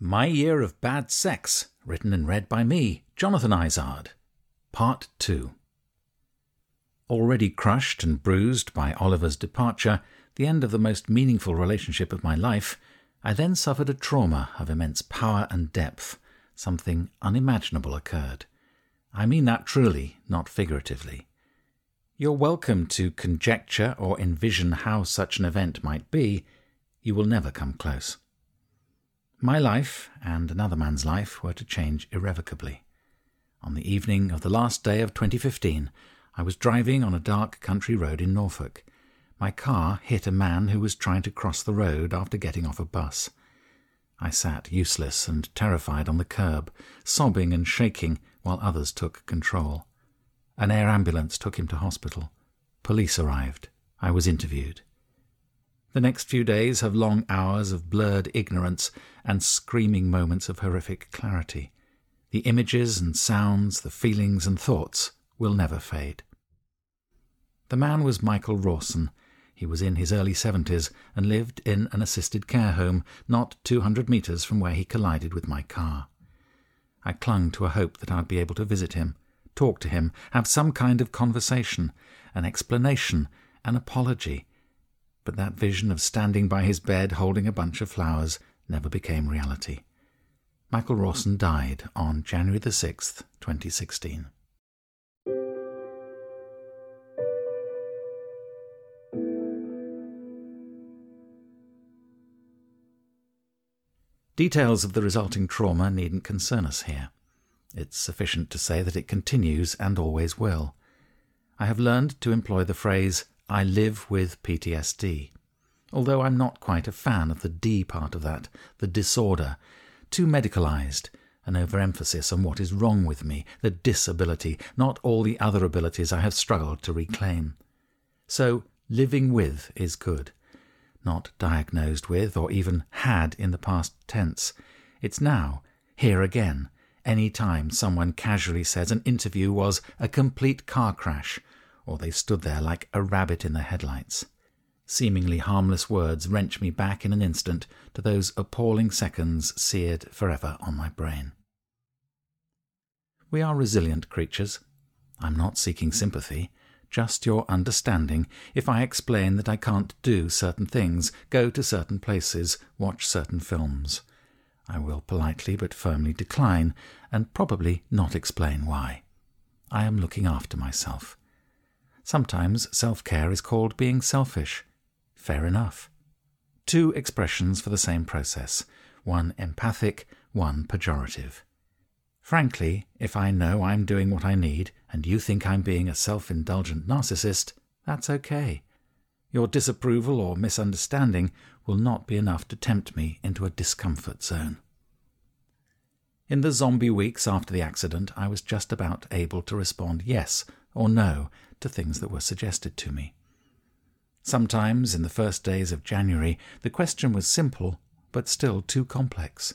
My Year of Bad Sex, written and read by me, Jonathan Izard. Part 2. Already crushed and bruised by Oliver's departure, the end of the most meaningful relationship of my life, I then suffered a trauma of immense power and depth. Something unimaginable occurred. I mean that truly, not figuratively. You're welcome to conjecture or envision how such an event might be. You will never come close. My life and another man's life were to change irrevocably. On the evening of the last day of 2015, I was driving on a dark country road in Norfolk. My car hit a man who was trying to cross the road after getting off a bus. I sat useless and terrified on the curb, sobbing and shaking while others took control. An air ambulance took him to hospital. Police arrived. I was interviewed. The next few days have long hours of blurred ignorance and screaming moments of horrific clarity. The images and sounds, the feelings and thoughts will never fade. The man was Michael Rawson. He was in his early seventies and lived in an assisted care home not two hundred metres from where he collided with my car. I clung to a hope that I'd be able to visit him, talk to him, have some kind of conversation, an explanation, an apology, but that vision of standing by his bed holding a bunch of flowers never became reality. Michael Rawson died on January the 6th, 2016. Details of the resulting trauma needn't concern us here. It's sufficient to say that it continues and always will. I have learned to employ the phrase I live with PTSD. Although I'm not quite a fan of the D part of that, the disorder, too medicalized, an overemphasis on what is wrong with me, the disability, not all the other abilities I have struggled to reclaim. So, living with is good. Not diagnosed with, or even had in the past tense. It's now, here again, any time someone casually says an interview was a complete car crash or they stood there like a rabbit in the headlights. Seemingly harmless words wrench me back in an instant to those appalling seconds seared forever on my brain. We are resilient creatures. I'm not seeking sympathy, just your understanding if I explain that I can't do certain things, go to certain places, watch certain films. I will politely but firmly decline, and probably not explain why. I am looking after myself. Sometimes self care is called being selfish. Fair enough. Two expressions for the same process, one empathic, one pejorative. Frankly, if I know I'm doing what I need and you think I'm being a self indulgent narcissist, that's okay. Your disapproval or misunderstanding will not be enough to tempt me into a discomfort zone. In the zombie weeks after the accident, I was just about able to respond yes or no to things that were suggested to me. Sometimes, in the first days of January, the question was simple, but still too complex.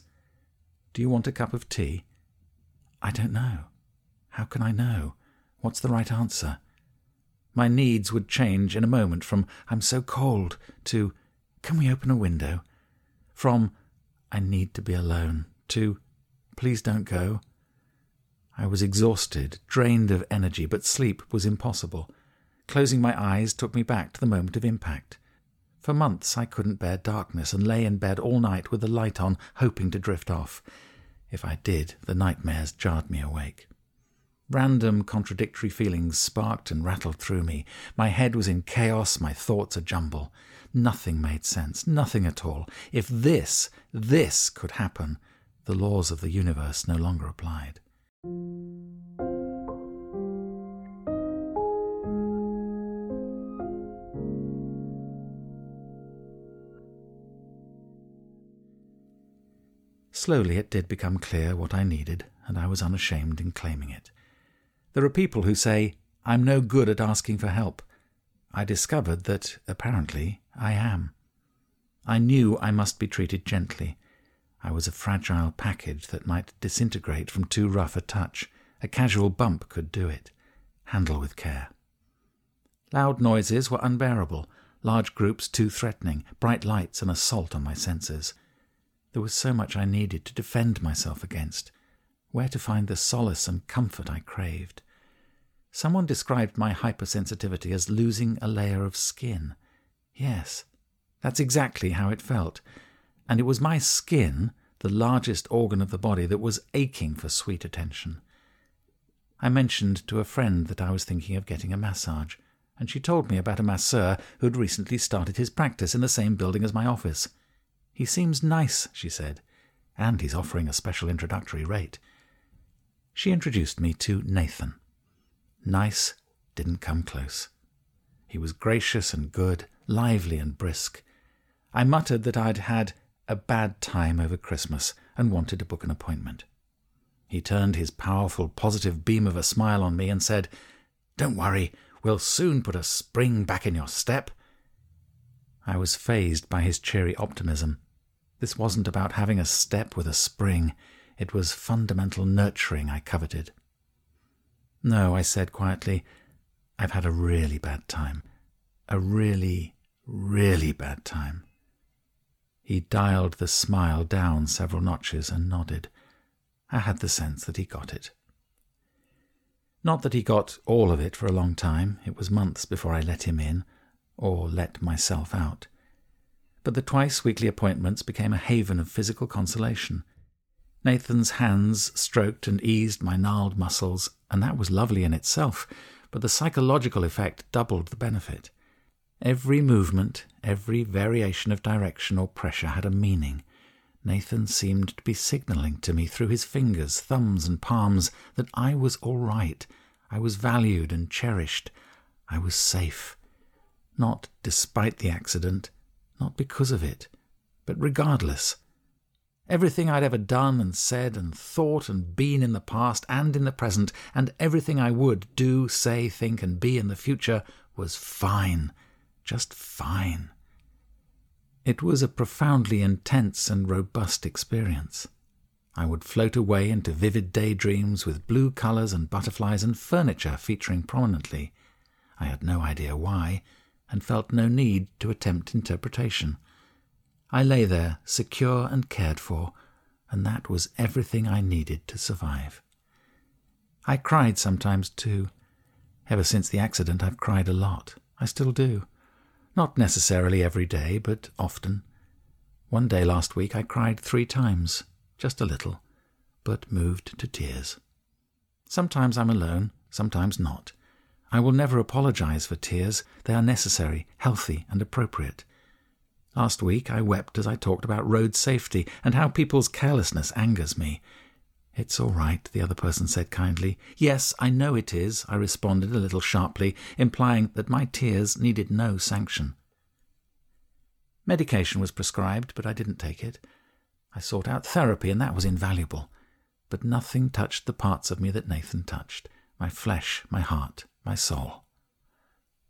Do you want a cup of tea? I don't know. How can I know? What's the right answer? My needs would change in a moment from I'm so cold to Can we open a window? From I need to be alone to Please don't go. I was exhausted, drained of energy, but sleep was impossible. Closing my eyes took me back to the moment of impact. For months I couldn't bear darkness and lay in bed all night with the light on, hoping to drift off. If I did, the nightmares jarred me awake. Random contradictory feelings sparked and rattled through me. My head was in chaos, my thoughts a jumble. Nothing made sense, nothing at all. If this, this could happen, the laws of the universe no longer applied. Slowly it did become clear what I needed, and I was unashamed in claiming it. There are people who say, I'm no good at asking for help. I discovered that, apparently, I am. I knew I must be treated gently, I was a fragile package that might disintegrate from too rough a touch. A casual bump could do it. Handle with care. Loud noises were unbearable, large groups too threatening, bright lights an assault on my senses. There was so much I needed to defend myself against, where to find the solace and comfort I craved. Someone described my hypersensitivity as losing a layer of skin. Yes, that's exactly how it felt. And it was my skin, the largest organ of the body, that was aching for sweet attention. I mentioned to a friend that I was thinking of getting a massage, and she told me about a masseur who had recently started his practice in the same building as my office. He seems nice, she said, and he's offering a special introductory rate. She introduced me to Nathan. Nice didn't come close. He was gracious and good, lively and brisk. I muttered that I'd had a bad time over Christmas and wanted to book an appointment. He turned his powerful, positive beam of a smile on me and said, Don't worry, we'll soon put a spring back in your step. I was fazed by his cheery optimism. This wasn't about having a step with a spring, it was fundamental nurturing I coveted. No, I said quietly, I've had a really bad time. A really, really bad time. He dialed the smile down several notches and nodded. I had the sense that he got it. Not that he got all of it for a long time, it was months before I let him in, or let myself out but the twice weekly appointments became a haven of physical consolation. Nathan's hands stroked and eased my gnarled muscles, and that was lovely in itself, but the psychological effect doubled the benefit. Every movement, every variation of direction or pressure had a meaning. Nathan seemed to be signaling to me through his fingers, thumbs, and palms that I was all right, I was valued and cherished, I was safe. Not despite the accident, not because of it, but regardless. Everything I'd ever done and said and thought and been in the past and in the present, and everything I would do, say, think, and be in the future was fine, just fine. It was a profoundly intense and robust experience. I would float away into vivid daydreams with blue colours and butterflies and furniture featuring prominently. I had no idea why, and felt no need to attempt interpretation. I lay there, secure and cared for, and that was everything I needed to survive. I cried sometimes too. Ever since the accident, I've cried a lot. I still do. Not necessarily every day, but often. One day last week I cried three times, just a little, but moved to tears. Sometimes I'm alone, sometimes not. I will never apologize for tears. They are necessary, healthy, and appropriate. Last week I wept as I talked about road safety and how people's carelessness angers me. It's all right, the other person said kindly. Yes, I know it is, I responded a little sharply, implying that my tears needed no sanction. Medication was prescribed, but I didn't take it. I sought out therapy, and that was invaluable. But nothing touched the parts of me that Nathan touched my flesh, my heart, my soul.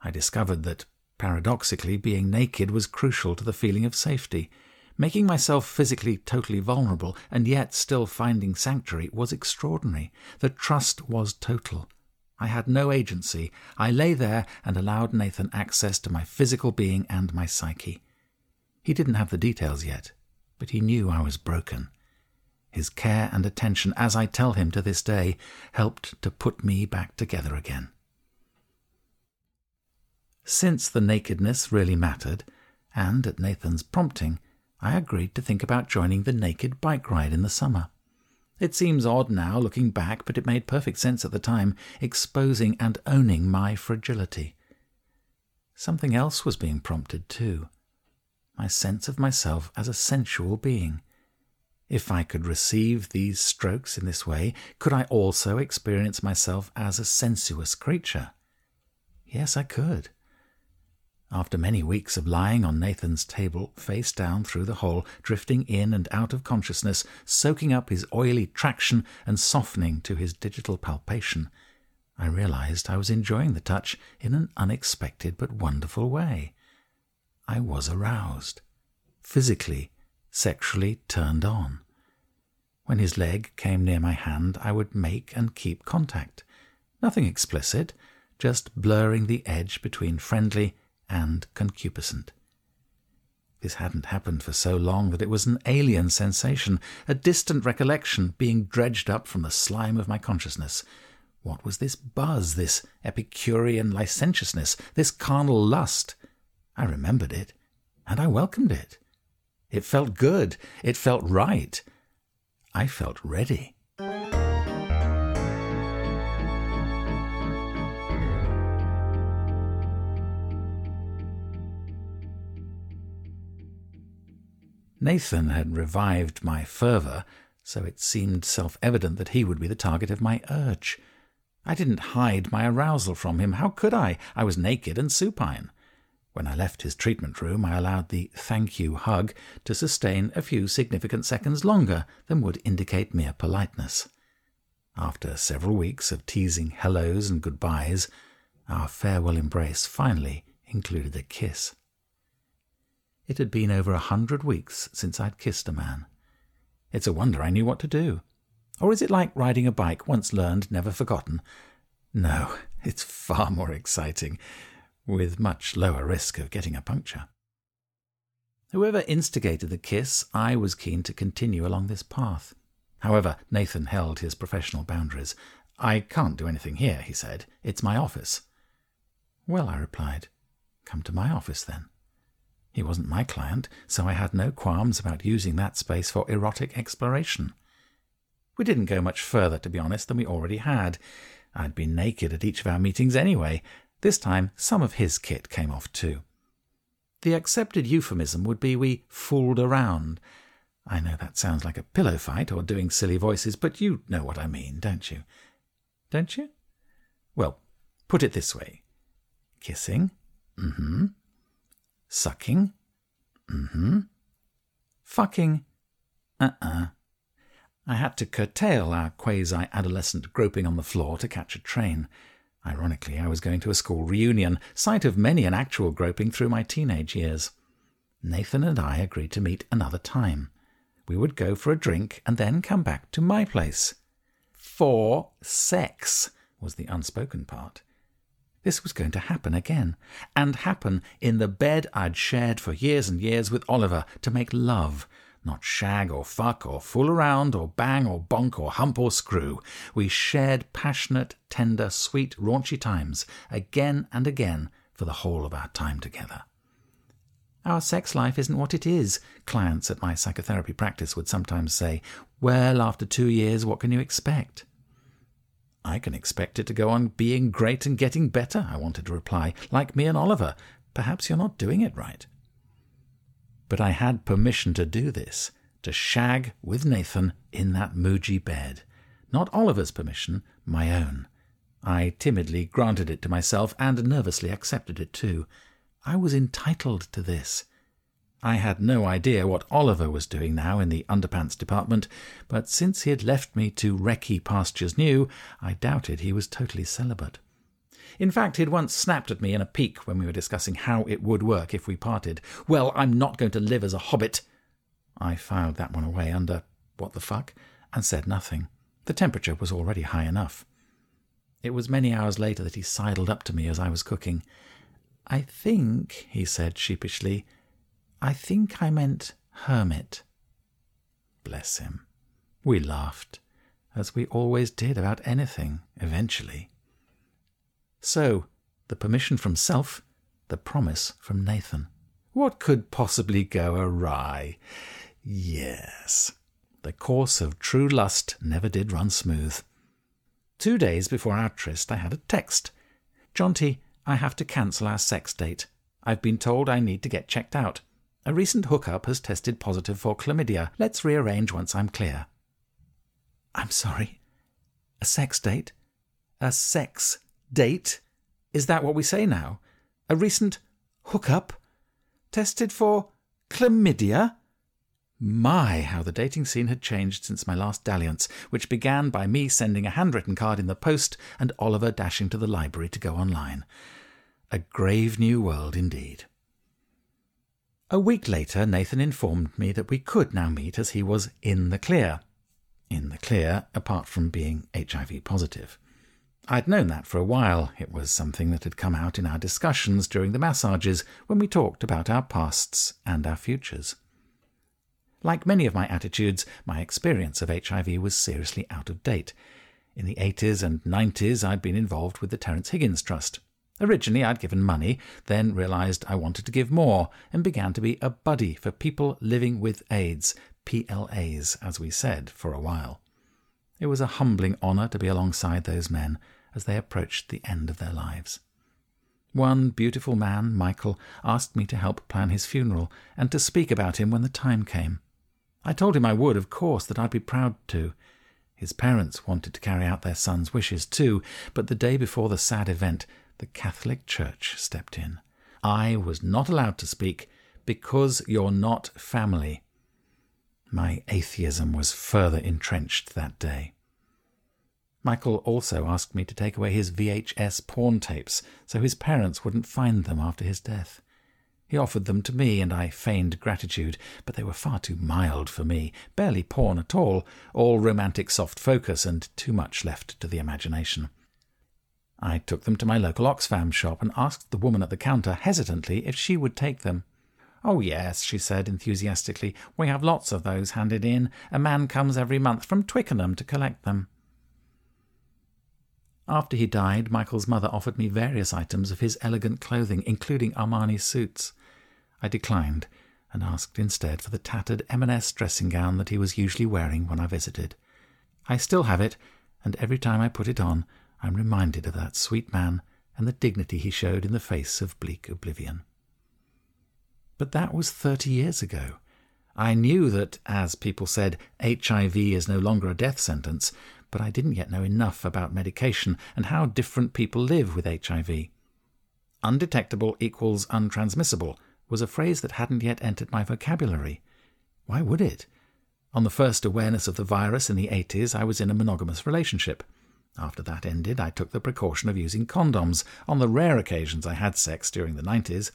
I discovered that, paradoxically, being naked was crucial to the feeling of safety. Making myself physically totally vulnerable and yet still finding sanctuary was extraordinary. The trust was total. I had no agency. I lay there and allowed Nathan access to my physical being and my psyche. He didn't have the details yet, but he knew I was broken. His care and attention, as I tell him to this day, helped to put me back together again. Since the nakedness really mattered, and at Nathan's prompting, I agreed to think about joining the naked bike ride in the summer. It seems odd now, looking back, but it made perfect sense at the time, exposing and owning my fragility. Something else was being prompted, too my sense of myself as a sensual being. If I could receive these strokes in this way, could I also experience myself as a sensuous creature? Yes, I could. After many weeks of lying on Nathan's table, face down through the hole, drifting in and out of consciousness, soaking up his oily traction and softening to his digital palpation, I realized I was enjoying the touch in an unexpected but wonderful way. I was aroused, physically, sexually turned on. When his leg came near my hand, I would make and keep contact. Nothing explicit, just blurring the edge between friendly and concupiscent. This hadn't happened for so long that it was an alien sensation, a distant recollection being dredged up from the slime of my consciousness. What was this buzz, this Epicurean licentiousness, this carnal lust? I remembered it, and I welcomed it. It felt good. It felt right. I felt ready. Nathan had revived my fervour, so it seemed self evident that he would be the target of my urge. I didn't hide my arousal from him. How could I? I was naked and supine. When I left his treatment room, I allowed the thank you hug to sustain a few significant seconds longer than would indicate mere politeness. After several weeks of teasing hellos and goodbyes, our farewell embrace finally included a kiss. It had been over a hundred weeks since I'd kissed a man. It's a wonder I knew what to do. Or is it like riding a bike, once learned, never forgotten? No, it's far more exciting, with much lower risk of getting a puncture. Whoever instigated the kiss, I was keen to continue along this path. However, Nathan held his professional boundaries. I can't do anything here, he said. It's my office. Well, I replied, come to my office then. He wasn't my client, so I had no qualms about using that space for erotic exploration. We didn't go much further, to be honest, than we already had. I'd been naked at each of our meetings anyway. This time, some of his kit came off too. The accepted euphemism would be we fooled around. I know that sounds like a pillow fight or doing silly voices, but you know what I mean, don't you? Don't you? Well, put it this way kissing, mm hmm, Sucking? Mm hmm. Fucking? Uh uh-uh. uh. I had to curtail our quasi adolescent groping on the floor to catch a train. Ironically, I was going to a school reunion, site of many an actual groping through my teenage years. Nathan and I agreed to meet another time. We would go for a drink and then come back to my place. For sex was the unspoken part. This was going to happen again, and happen in the bed I'd shared for years and years with Oliver to make love, not shag or fuck or fool around or bang or bonk or hump or screw. We shared passionate, tender, sweet, raunchy times again and again for the whole of our time together. Our sex life isn't what it is, clients at my psychotherapy practice would sometimes say. Well, after two years, what can you expect? I can expect it to go on being great and getting better, I wanted to reply, like me and Oliver. Perhaps you're not doing it right. But I had permission to do this, to shag with Nathan in that Muji bed. Not Oliver's permission, my own. I timidly granted it to myself and nervously accepted it too. I was entitled to this. I had no idea what Oliver was doing now in the underpants department, but since he had left me to wrecky pastures new, I doubted he was totally celibate. In fact, he'd once snapped at me in a pique when we were discussing how it would work if we parted. Well, I'm not going to live as a hobbit. I filed that one away under what the fuck and said nothing. The temperature was already high enough. It was many hours later that he sidled up to me as I was cooking. I think, he said sheepishly, I think I meant hermit. Bless him. We laughed, as we always did about anything, eventually. So, the permission from self, the promise from Nathan. What could possibly go awry? Yes, the course of true lust never did run smooth. Two days before our tryst, I had a text. Jonty, I have to cancel our sex date. I've been told I need to get checked out. A recent hookup has tested positive for chlamydia. Let's rearrange once I'm clear. I'm sorry. A sex date? A sex date? Is that what we say now? A recent hookup? Tested for chlamydia? My, how the dating scene had changed since my last dalliance, which began by me sending a handwritten card in the post and Oliver dashing to the library to go online. A grave new world indeed. A week later, Nathan informed me that we could now meet as he was in the clear. In the clear, apart from being HIV positive. I'd known that for a while. It was something that had come out in our discussions during the massages when we talked about our pasts and our futures. Like many of my attitudes, my experience of HIV was seriously out of date. In the 80s and 90s, I'd been involved with the Terence Higgins Trust. Originally, I'd given money, then realized I wanted to give more, and began to be a buddy for people living with AIDS, PLAs, as we said for a while. It was a humbling honour to be alongside those men as they approached the end of their lives. One beautiful man, Michael, asked me to help plan his funeral and to speak about him when the time came. I told him I would, of course, that I'd be proud to. His parents wanted to carry out their son's wishes too, but the day before the sad event, the Catholic Church stepped in. I was not allowed to speak because you're not family. My atheism was further entrenched that day. Michael also asked me to take away his VHS porn tapes so his parents wouldn't find them after his death. He offered them to me, and I feigned gratitude, but they were far too mild for me, barely porn at all, all romantic soft focus, and too much left to the imagination. I took them to my local Oxfam shop and asked the woman at the counter hesitantly if she would take them. Oh, yes, she said enthusiastically. We have lots of those handed in. A man comes every month from Twickenham to collect them. After he died, Michael's mother offered me various items of his elegant clothing, including Armani suits. I declined and asked instead for the tattered M&S dressing gown that he was usually wearing when I visited. I still have it, and every time I put it on, I'm reminded of that sweet man and the dignity he showed in the face of bleak oblivion. But that was thirty years ago. I knew that, as people said, HIV is no longer a death sentence, but I didn't yet know enough about medication and how different people live with HIV. Undetectable equals untransmissible was a phrase that hadn't yet entered my vocabulary. Why would it? On the first awareness of the virus in the 80s, I was in a monogamous relationship. After that ended, I took the precaution of using condoms on the rare occasions I had sex during the 90s.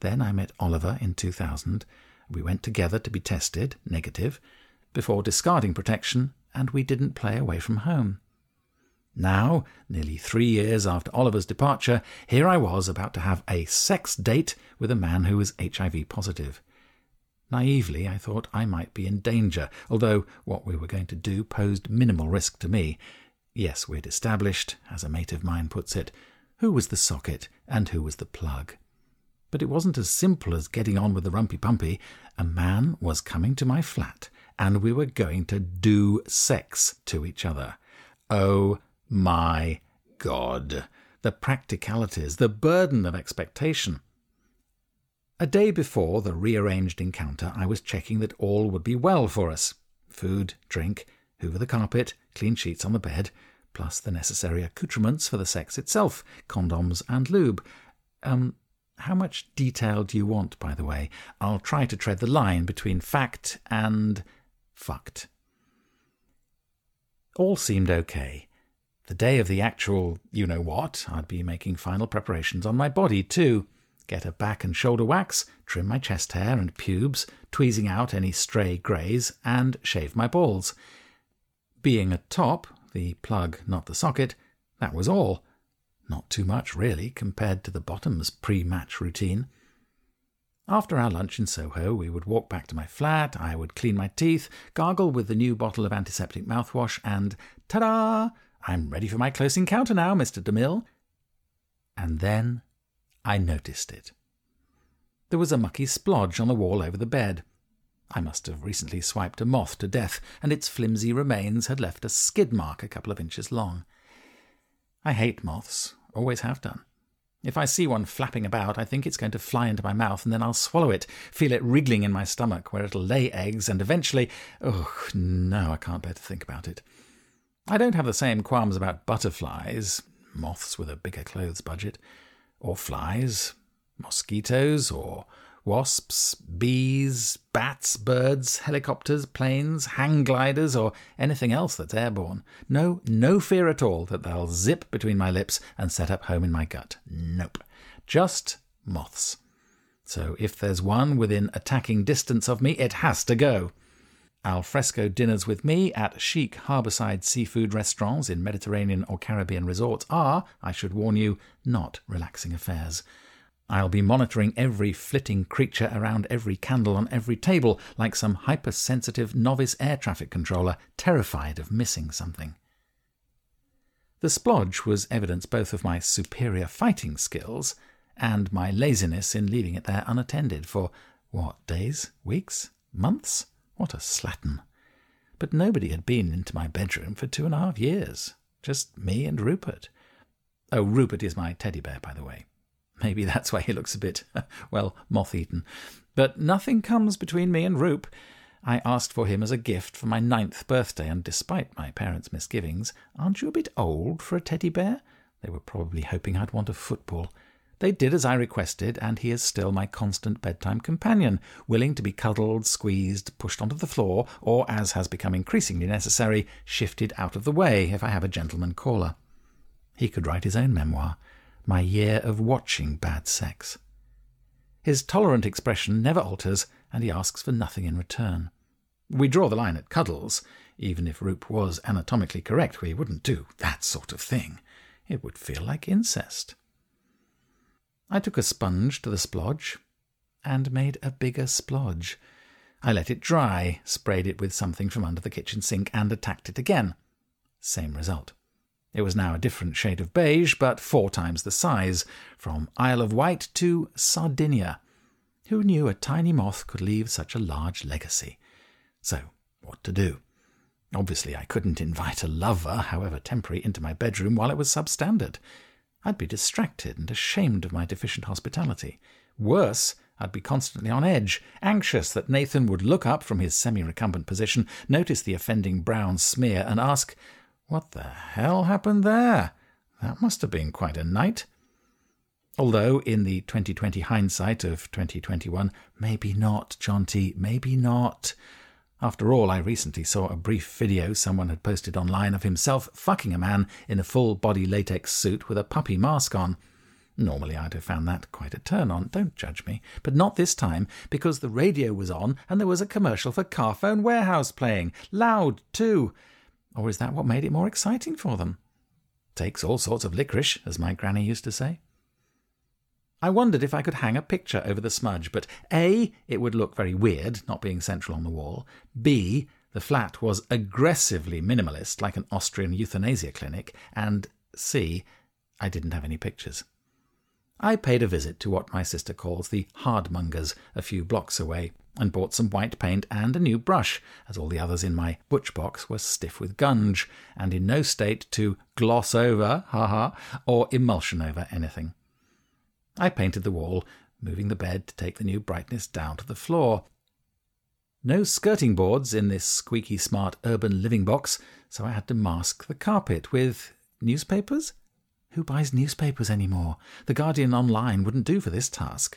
Then I met Oliver in 2000. We went together to be tested, negative, before discarding protection and we didn't play away from home. Now, nearly three years after Oliver's departure, here I was about to have a sex date with a man who was HIV positive. Naively, I thought I might be in danger, although what we were going to do posed minimal risk to me. Yes, we'd established, as a mate of mine puts it, who was the socket and who was the plug. But it wasn't as simple as getting on with the rumpy pumpy. A man was coming to my flat and we were going to do sex to each other. Oh my God. The practicalities, the burden of expectation. A day before the rearranged encounter, I was checking that all would be well for us food, drink, hoover the carpet, clean sheets on the bed, plus the necessary accoutrements for the sex itself condoms and lube. Um, how much detail do you want, by the way? I'll try to tread the line between fact and fucked. All seemed okay. The day of the actual you know what, I'd be making final preparations on my body too. Get a back and shoulder wax, trim my chest hair and pubes, tweezing out any stray greys, and shave my balls. Being a top, the plug, not the socket, that was all. Not too much, really, compared to the bottom's pre match routine. After our lunch in Soho, we would walk back to my flat, I would clean my teeth, gargle with the new bottle of antiseptic mouthwash, and ta da! I'm ready for my close encounter now, Mr. DeMille. And then I noticed it. There was a mucky splodge on the wall over the bed. I must have recently swiped a moth to death, and its flimsy remains had left a skid mark a couple of inches long. I hate moths, always have done. If I see one flapping about, I think it's going to fly into my mouth, and then I'll swallow it, feel it wriggling in my stomach, where it'll lay eggs, and eventually. Oh, no, I can't bear to think about it. I don't have the same qualms about butterflies, moths with a bigger clothes budget, or flies, mosquitoes, or wasps, bees, bats, birds, helicopters, planes, hang gliders, or anything else that's airborne. No, no fear at all that they'll zip between my lips and set up home in my gut. Nope. Just moths. So if there's one within attacking distance of me, it has to go. Alfresco dinners with me at chic harbourside seafood restaurants in Mediterranean or Caribbean resorts are, I should warn you, not relaxing affairs. I'll be monitoring every flitting creature around every candle on every table like some hypersensitive novice air traffic controller, terrified of missing something. The splodge was evidence both of my superior fighting skills and my laziness in leaving it there unattended for, what, days, weeks, months? What a slattern. But nobody had been into my bedroom for two and a half years. Just me and Rupert. Oh, Rupert is my teddy bear, by the way. Maybe that's why he looks a bit, well, moth eaten. But nothing comes between me and Rupe. I asked for him as a gift for my ninth birthday, and despite my parents' misgivings, aren't you a bit old for a teddy bear? They were probably hoping I'd want a football. They did as I requested, and he is still my constant bedtime companion, willing to be cuddled, squeezed, pushed onto the floor, or, as has become increasingly necessary, shifted out of the way if I have a gentleman caller. He could write his own memoir, My Year of Watching Bad Sex. His tolerant expression never alters, and he asks for nothing in return. We draw the line at cuddles. Even if Roop was anatomically correct, we wouldn't do that sort of thing. It would feel like incest. I took a sponge to the splodge and made a bigger splodge. I let it dry, sprayed it with something from under the kitchen sink, and attacked it again. Same result. It was now a different shade of beige, but four times the size, from Isle of Wight to Sardinia. Who knew a tiny moth could leave such a large legacy? So, what to do? Obviously, I couldn't invite a lover, however temporary, into my bedroom while it was substandard. I'd be distracted and ashamed of my deficient hospitality. Worse, I'd be constantly on edge, anxious that Nathan would look up from his semi recumbent position, notice the offending brown smear, and ask, What the hell happened there? That must have been quite a night. Although, in the 2020 hindsight of 2021, maybe not, Jonty, maybe not. After all, I recently saw a brief video someone had posted online of himself fucking a man in a full body latex suit with a puppy mask on. Normally, I'd have found that quite a turn on, don't judge me. But not this time, because the radio was on and there was a commercial for Carphone Warehouse playing. Loud, too. Or is that what made it more exciting for them? Takes all sorts of licorice, as my granny used to say. I wondered if I could hang a picture over the smudge, but A, it would look very weird, not being central on the wall. B, the flat was aggressively minimalist, like an Austrian euthanasia clinic. And C, I didn't have any pictures. I paid a visit to what my sister calls the hardmongers, a few blocks away, and bought some white paint and a new brush, as all the others in my butch box were stiff with gunge, and in no state to gloss over, ha ha, or emulsion over anything. I painted the wall, moving the bed to take the new brightness down to the floor. No skirting boards in this squeaky smart urban living box, so I had to mask the carpet with newspapers? Who buys newspapers anymore? The Guardian Online wouldn't do for this task.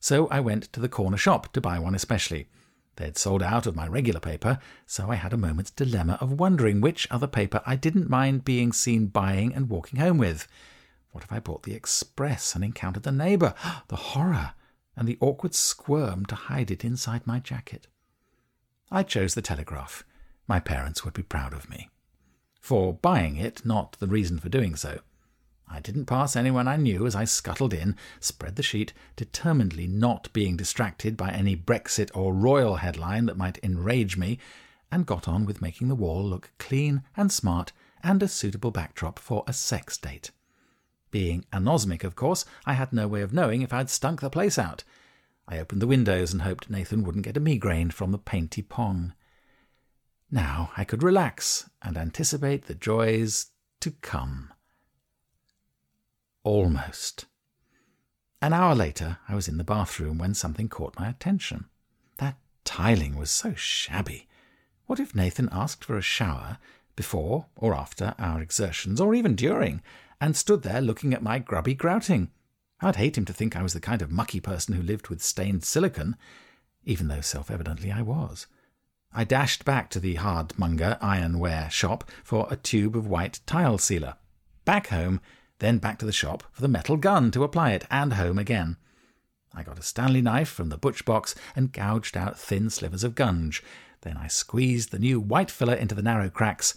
So I went to the corner shop to buy one especially. They'd sold out of my regular paper, so I had a moment's dilemma of wondering which other paper I didn't mind being seen buying and walking home with. What if I bought the express and encountered the neighbour? The horror! And the awkward squirm to hide it inside my jacket. I chose the Telegraph. My parents would be proud of me. For buying it, not the reason for doing so. I didn't pass anyone I knew as I scuttled in, spread the sheet, determinedly not being distracted by any Brexit or royal headline that might enrage me, and got on with making the wall look clean and smart and a suitable backdrop for a sex date. Being anosmic, of course, I had no way of knowing if I'd stunk the place out. I opened the windows and hoped Nathan wouldn't get a migraine from the painty pong. Now I could relax and anticipate the joys to come. Almost. An hour later, I was in the bathroom when something caught my attention. That tiling was so shabby. What if Nathan asked for a shower before or after our exertions, or even during, and stood there looking at my grubby grouting. I'd hate him to think I was the kind of mucky person who lived with stained silicon, even though self evidently I was. I dashed back to the hardmonger ironware shop for a tube of white tile sealer. Back home, then back to the shop for the metal gun to apply it, and home again. I got a Stanley knife from the butch box and gouged out thin slivers of gunge. Then I squeezed the new white filler into the narrow cracks,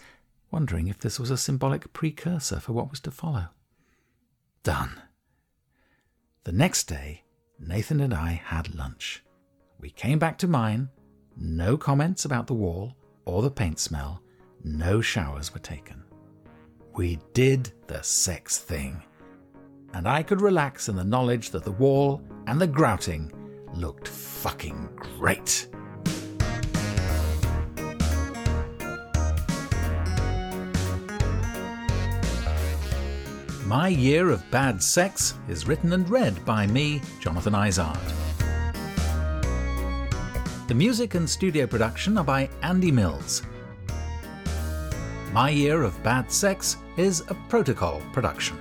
wondering if this was a symbolic precursor for what was to follow. Done. The next day, Nathan and I had lunch. We came back to mine. No comments about the wall or the paint smell. No showers were taken. We did the sex thing. And I could relax in the knowledge that the wall and the grouting looked fucking great. My Year of Bad Sex is written and read by me, Jonathan Izard. The music and studio production are by Andy Mills. My Year of Bad Sex is a protocol production.